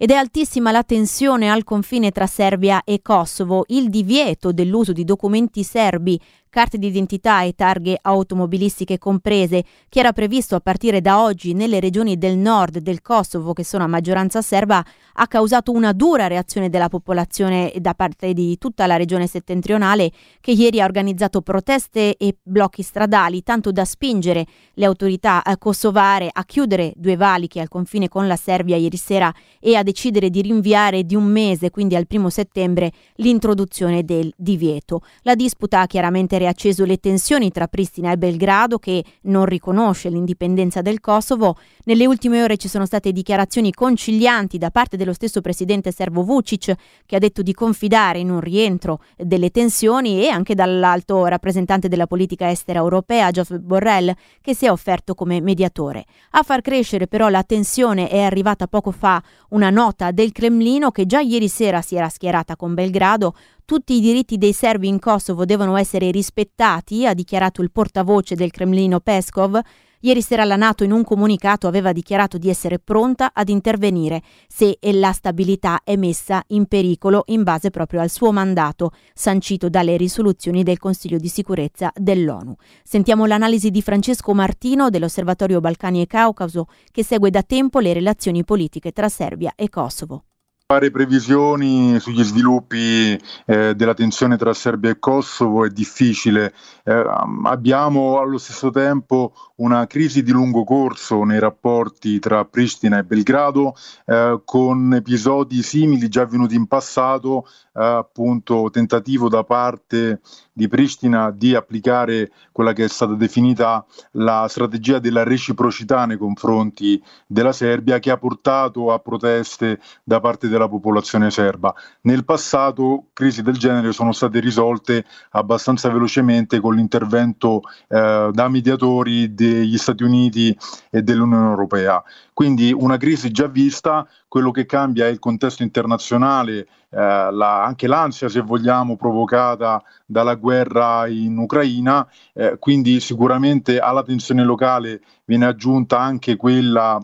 Ed è altissima la tensione al confine tra Serbia e Kosovo. Il divieto dell'uso di documenti serbi carte d'identità e targhe automobilistiche comprese, che era previsto a partire da oggi nelle regioni del nord del Kosovo, che sono a maggioranza serba, ha causato una dura reazione della popolazione da parte di tutta la regione settentrionale, che ieri ha organizzato proteste e blocchi stradali, tanto da spingere le autorità eh, kosovare a chiudere due valichi al confine con la Serbia ieri sera e a decidere di rinviare di un mese, quindi al primo settembre, l'introduzione del divieto. La disputa ha chiaramente reacceso le tensioni tra Pristina e Belgrado che non riconosce l'indipendenza del Kosovo. Nelle ultime ore ci sono state dichiarazioni concilianti da parte dello stesso presidente serbo Vucic che ha detto di confidare in un rientro delle tensioni e anche dall'alto rappresentante della politica estera europea Geoff Borrell che si è offerto come mediatore. A far crescere però la tensione è arrivata poco fa una nota del Cremlino che già ieri sera si era schierata con Belgrado tutti i diritti dei serbi in Kosovo devono essere rispettati, ha dichiarato il portavoce del Cremlino Peskov. Ieri sera la Nato in un comunicato aveva dichiarato di essere pronta ad intervenire se la stabilità è messa in pericolo in base proprio al suo mandato, sancito dalle risoluzioni del Consiglio di sicurezza dell'ONU. Sentiamo l'analisi di Francesco Martino dell'Osservatorio Balcani e Caucaso che segue da tempo le relazioni politiche tra Serbia e Kosovo fare previsioni sugli sviluppi eh, della tensione tra Serbia e Kosovo è difficile. Eh, abbiamo allo stesso tempo una crisi di lungo corso nei rapporti tra Pristina e Belgrado, eh, con episodi simili già avvenuti in passato, eh, appunto tentativo da parte di Pristina di applicare quella che è stata definita la strategia della reciprocità nei confronti della Serbia, che ha portato a proteste da parte della popolazione serba. Nel passato crisi del genere sono state risolte abbastanza velocemente con l'intervento eh, da mediatori degli Stati Uniti e dell'Unione Europea. Quindi una crisi già vista, quello che cambia è il contesto internazionale, eh, la, anche l'ansia, se vogliamo, provocata dalla guerra in Ucraina, eh, quindi sicuramente alla tensione locale viene aggiunta anche quella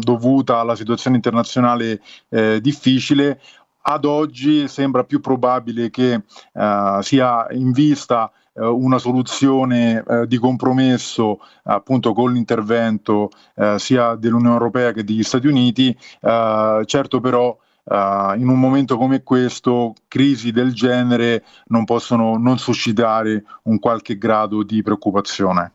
dovuta alla situazione internazionale eh, difficile. Ad oggi sembra più probabile che eh, sia in vista eh, una soluzione eh, di compromesso appunto con l'intervento eh, sia dell'Unione Europea che degli Stati Uniti, eh, certo però Uh, in un momento come questo, crisi del genere non possono non suscitare un qualche grado di preoccupazione.